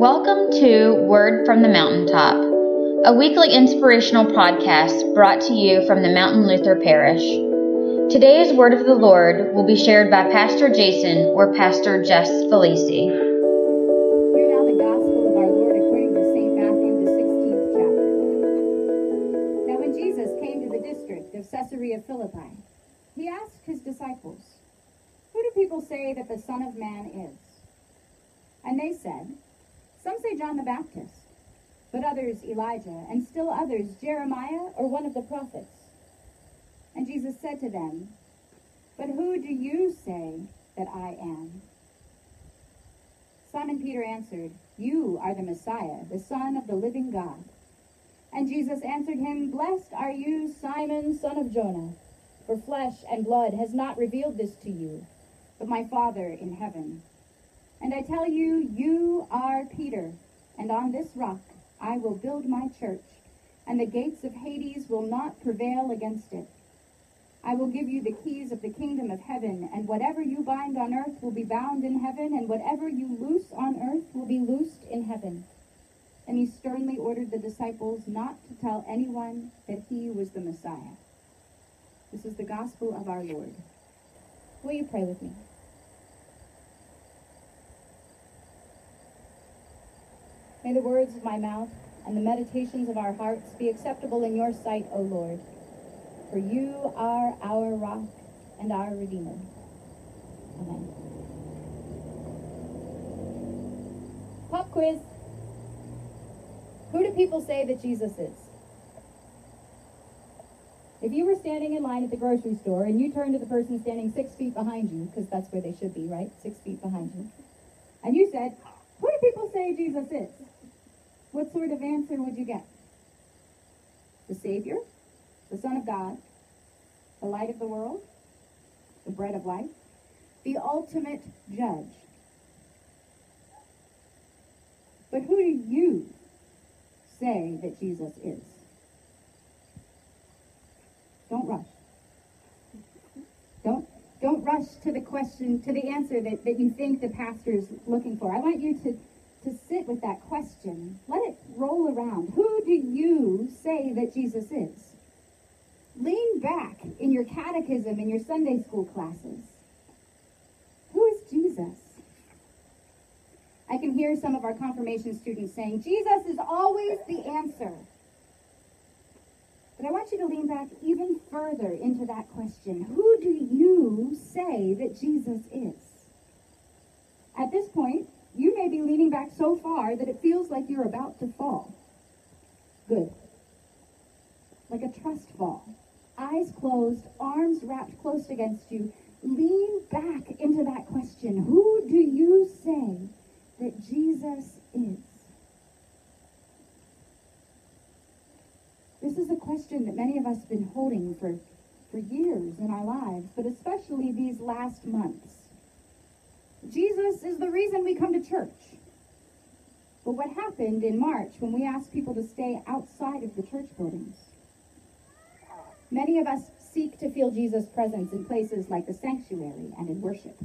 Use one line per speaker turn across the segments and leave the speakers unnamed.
Welcome to Word from the Mountaintop, a weekly inspirational podcast brought to you from the Mountain Luther Parish. Today's Word of the Lord will be shared by Pastor Jason or Pastor Jess Felici.
Hear now the gospel of our Lord according to St. Matthew, the 16th chapter. Now, when Jesus came to the district of Caesarea Philippi, he asked his disciples, Who do people say that the Son of Man is? And they said, Some say John the Baptist, but others Elijah, and still others Jeremiah or one of the prophets. And Jesus said to them, But who do you say that I am? Simon Peter answered, You are the Messiah, the Son of the living God. And Jesus answered him, Blessed are you, Simon, son of Jonah, for flesh and blood has not revealed this to you, but my Father in heaven. And I tell you, you are Peter, and on this rock I will build my church, and the gates of Hades will not prevail against it. I will give you the keys of the kingdom of heaven, and whatever you bind on earth will be bound in heaven, and whatever you loose on earth will be loosed in heaven. And he sternly ordered the disciples not to tell anyone that he was the Messiah. This is the gospel of our Lord. Will you pray with me? May the words of my mouth and the meditations of our hearts be acceptable in your sight, O Lord. For you are our rock and our Redeemer. Amen. Pop quiz. Who do people say that Jesus is? If you were standing in line at the grocery store and you turned to the person standing six feet behind you, because that's where they should be, right? Six feet behind you, and you said, Who do people say Jesus is? What sort of answer would you get? The Savior? The Son of God? The light of the world? The bread of life? The ultimate judge? But who do you say that Jesus is? Don't rush. Don't don't rush to the question, to the answer that, that you think the pastor is looking for. I want you to, to sit with that question. Let it roll around. Who do you say that Jesus is? Lean back in your catechism in your Sunday school classes. Who is Jesus? I can hear some of our confirmation students saying, Jesus is always the answer. But I want you to lean back even further into that question. Who do you say that Jesus is? At this point, you may be leaning back so far that it feels like you're about to fall. Good. Like a trust fall. Eyes closed, arms wrapped close against you. Lean back into that question. Who do you say that Jesus is? This is a question that many of us have been holding for, for years in our lives, but especially these last months. Jesus is the reason we come to church. But what happened in March when we asked people to stay outside of the church buildings? Many of us seek to feel Jesus' presence in places like the sanctuary and in worship.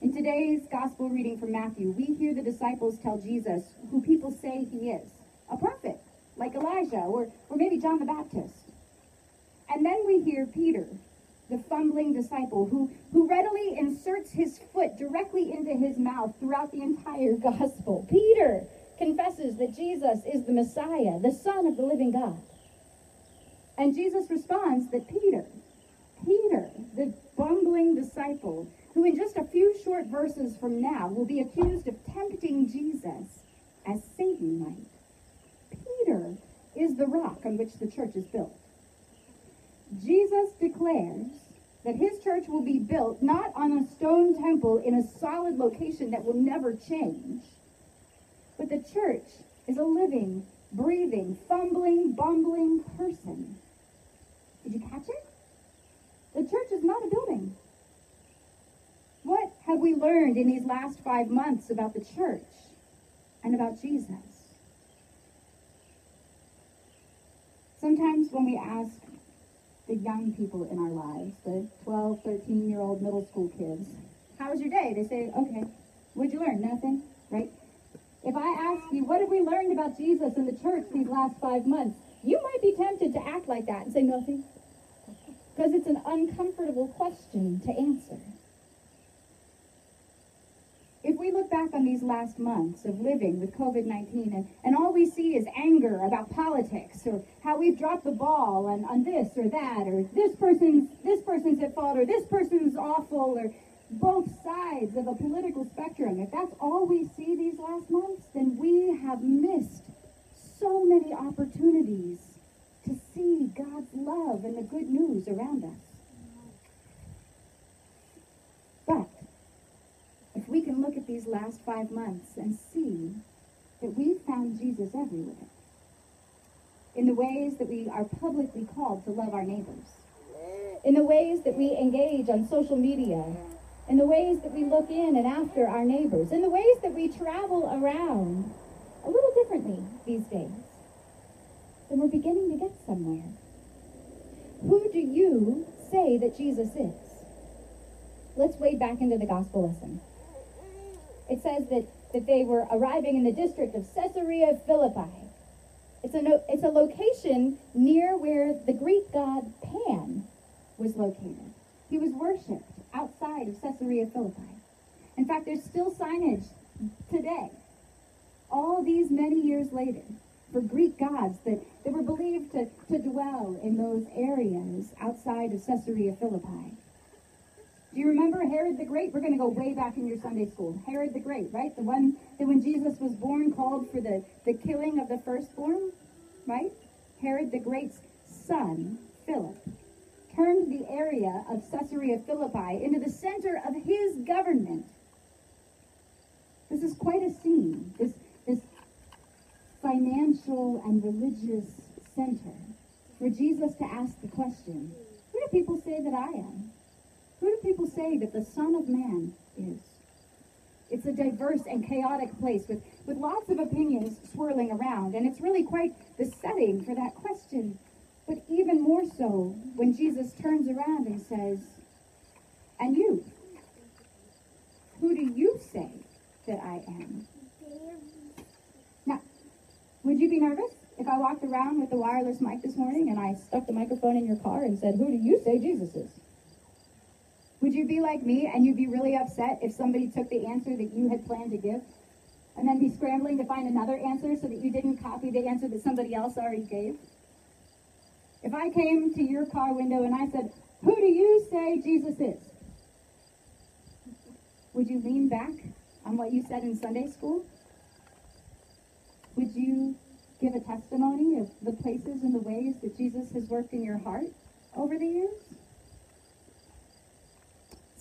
In today's gospel reading from Matthew, we hear the disciples tell Jesus who people say he is a prophet, like Elijah or, or maybe John the Baptist. And then we hear Peter, the fumbling disciple who, who readily inserts his foot directly into his mouth throughout the entire gospel. Peter confesses that Jesus is the Messiah, the Son of the living God. And Jesus responds that Peter, Peter, the bumbling disciple, who in just a few short verses from now will be accused of tempting Jesus as Satan might. Peter is the rock on which the church is built. Jesus declares that his church will be built not on a stone temple in a solid location that will never change, but the church is a living, breathing, fumbling, bumbling person. Did you catch it? The church is not a building. What have we learned in these last five months about the church and about Jesus? Sometimes when we ask the young people in our lives, the 12, 13 year old middle school kids, how was your day? They say, okay. What'd you learn? Nothing, right? If I ask you, what have we learned about Jesus in the church these last five months? You might be tempted to act like that and say nothing. Because it's an uncomfortable question to answer. If we look back on these last months of living with COVID 19 and, and all we see is anger about politics or how we've dropped the ball on, on this or that or this person's this person's at fault or this person's awful or both sides of a political spectrum, if that's all we see these last months, then we have missed so many opportunities to see God's love and the good news around us. But we can look at these last five months and see that we've found Jesus everywhere, in the ways that we are publicly called to love our neighbors, in the ways that we engage on social media, in the ways that we look in and after our neighbors, in the ways that we travel around a little differently these days, then we're beginning to get somewhere. Who do you say that Jesus is? Let's wade back into the gospel lesson. It says that, that they were arriving in the district of Caesarea Philippi. It's a, no, it's a location near where the Greek god Pan was located. He was worshipped outside of Caesarea Philippi. In fact, there's still signage today, all these many years later, for Greek gods that, that were believed to, to dwell in those areas outside of Caesarea Philippi. Do you remember Herod the Great? We're going to go way back in your Sunday school. Herod the Great, right? The one that when Jesus was born called for the, the killing of the firstborn, right? Herod the Great's son, Philip, turned the area of Caesarea Philippi into the center of his government. This is quite a scene, this, this financial and religious center, for Jesus to ask the question, who do people say that I am? Who do people say that the Son of Man is? It's a diverse and chaotic place with, with lots of opinions swirling around, and it's really quite the setting for that question. But even more so when Jesus turns around and says, And you, who do you say that I am? Now, would you be nervous if I walked around with the wireless mic this morning and I stuck the microphone in your car and said, Who do you say Jesus is? Would you be like me and you'd be really upset if somebody took the answer that you had planned to give? And then be scrambling to find another answer so that you didn't copy the answer that somebody else already gave? If I came to your car window and I said, Who do you say Jesus is? Would you lean back on what you said in Sunday school? Would you give a testimony of the places and the ways that Jesus has worked in your heart over the years?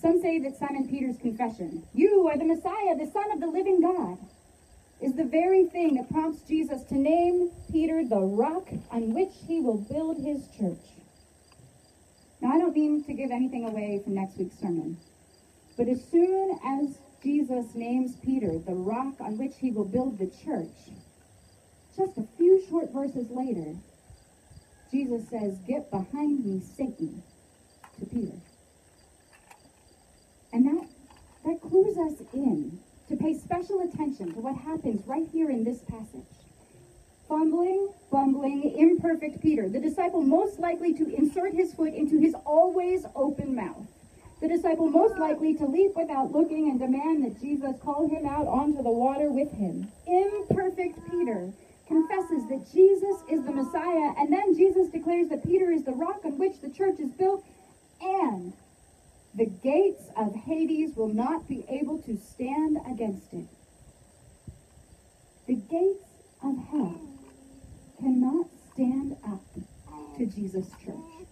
Some say that Simon Peter's confession, You are the Messiah, the Son of the living God, is the very thing that prompts Jesus to name Peter the rock on which he will build his church. Now, I don't mean to give anything away from next week's sermon, but as soon as Jesus names Peter the rock on which he will build the church, just a few short verses later, Jesus says, Get behind me, Satan, to Peter. And that, that clues us in to pay special attention to what happens right here in this passage. Fumbling, bumbling, imperfect Peter, the disciple most likely to insert his foot into his always open mouth. The disciple most likely to leap without looking and demand that Jesus call him out onto the water with him. Imperfect Peter confesses that Jesus is the Messiah, and then Jesus declares that Peter is the rock on which the church is built, and the gates of Hades will not be able to stand against it. The gates of hell cannot stand up to Jesus' church.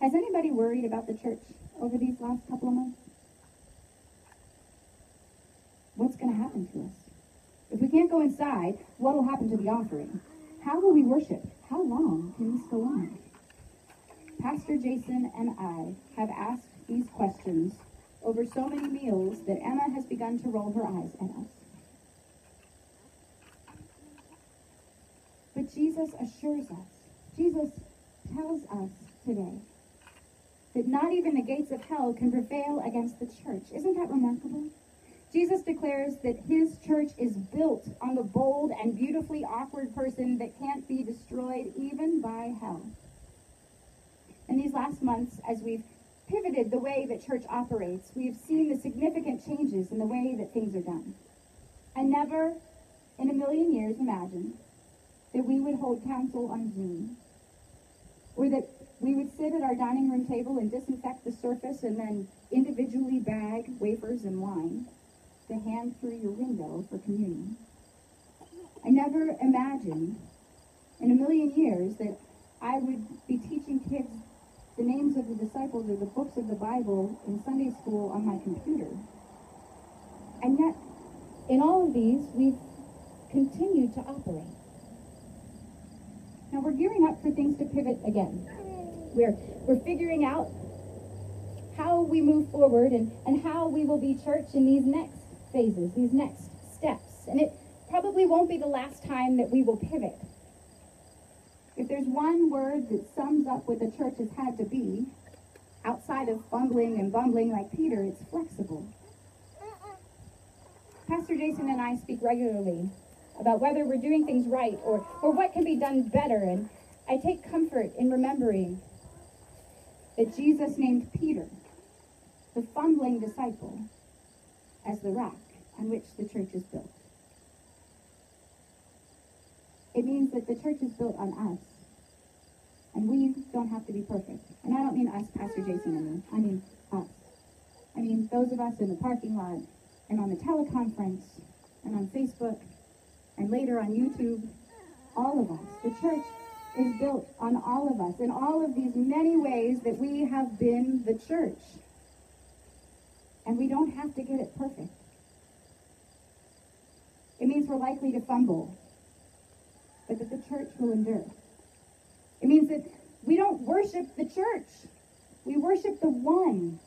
Has anybody worried about the church over these last couple of months? What's going to happen to us? If we can't go inside, what will happen to the offering? How will we worship? How long can this go on? Pastor Jason and I have asked these questions over so many meals that Emma has begun to roll her eyes at us. But Jesus assures us, Jesus tells us today that not even the gates of hell can prevail against the church. Isn't that remarkable? Jesus declares that his church is built on the bold and beautifully awkward person that can't be destroyed even by hell. In these last months, as we've pivoted the way that church operates, we've seen the significant changes in the way that things are done. I never in a million years imagined that we would hold council on Zoom, or that we would sit at our dining room table and disinfect the surface and then individually bag wafers and wine to hand through your window for communion. I never imagined in a million years that I would be teaching kids the names of the disciples or the books of the Bible in Sunday school on my computer. And yet, in all of these, we've continued to operate. Now we're gearing up for things to pivot again. We're, we're figuring out how we move forward and, and how we will be church in these next phases, these next steps. And it probably won't be the last time that we will pivot. If there's one word that sums up what the church has had to be, outside of fumbling and bumbling like Peter, it's flexible. Pastor Jason and I speak regularly about whether we're doing things right or, or what can be done better. And I take comfort in remembering that Jesus named Peter, the fumbling disciple, as the rock on which the church is built. It means that the church is built on us. And we don't have to be perfect. And I don't mean us, Pastor Jason and me. I mean us. I mean those of us in the parking lot and on the teleconference and on Facebook and later on YouTube. All of us. The church is built on all of us in all of these many ways that we have been the church. And we don't have to get it perfect. It means we're likely to fumble, but that the church will endure. It means that we don't worship the church. We worship the one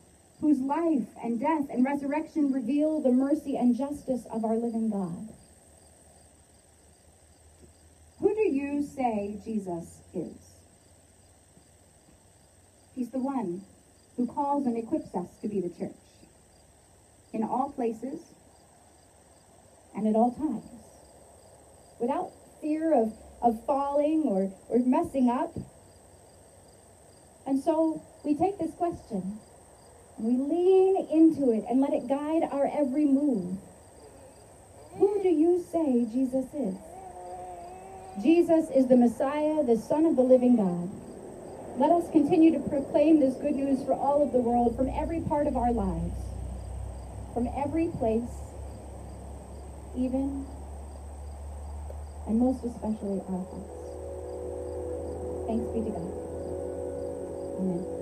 whose life and death and resurrection reveal the mercy and justice of our living God. Who do you say Jesus is? He's the one who calls and equips us to be the church in all places and at all times without fear of, of falling or, or messing up. And so we take this question and we lean into it and let it guide our every move. Who do you say Jesus is? Jesus is the Messiah, the Son of the living God. Let us continue to proclaim this good news for all of the world from every part of our lives, from every place, even and most especially our hearts. Thanks be to God. Amen.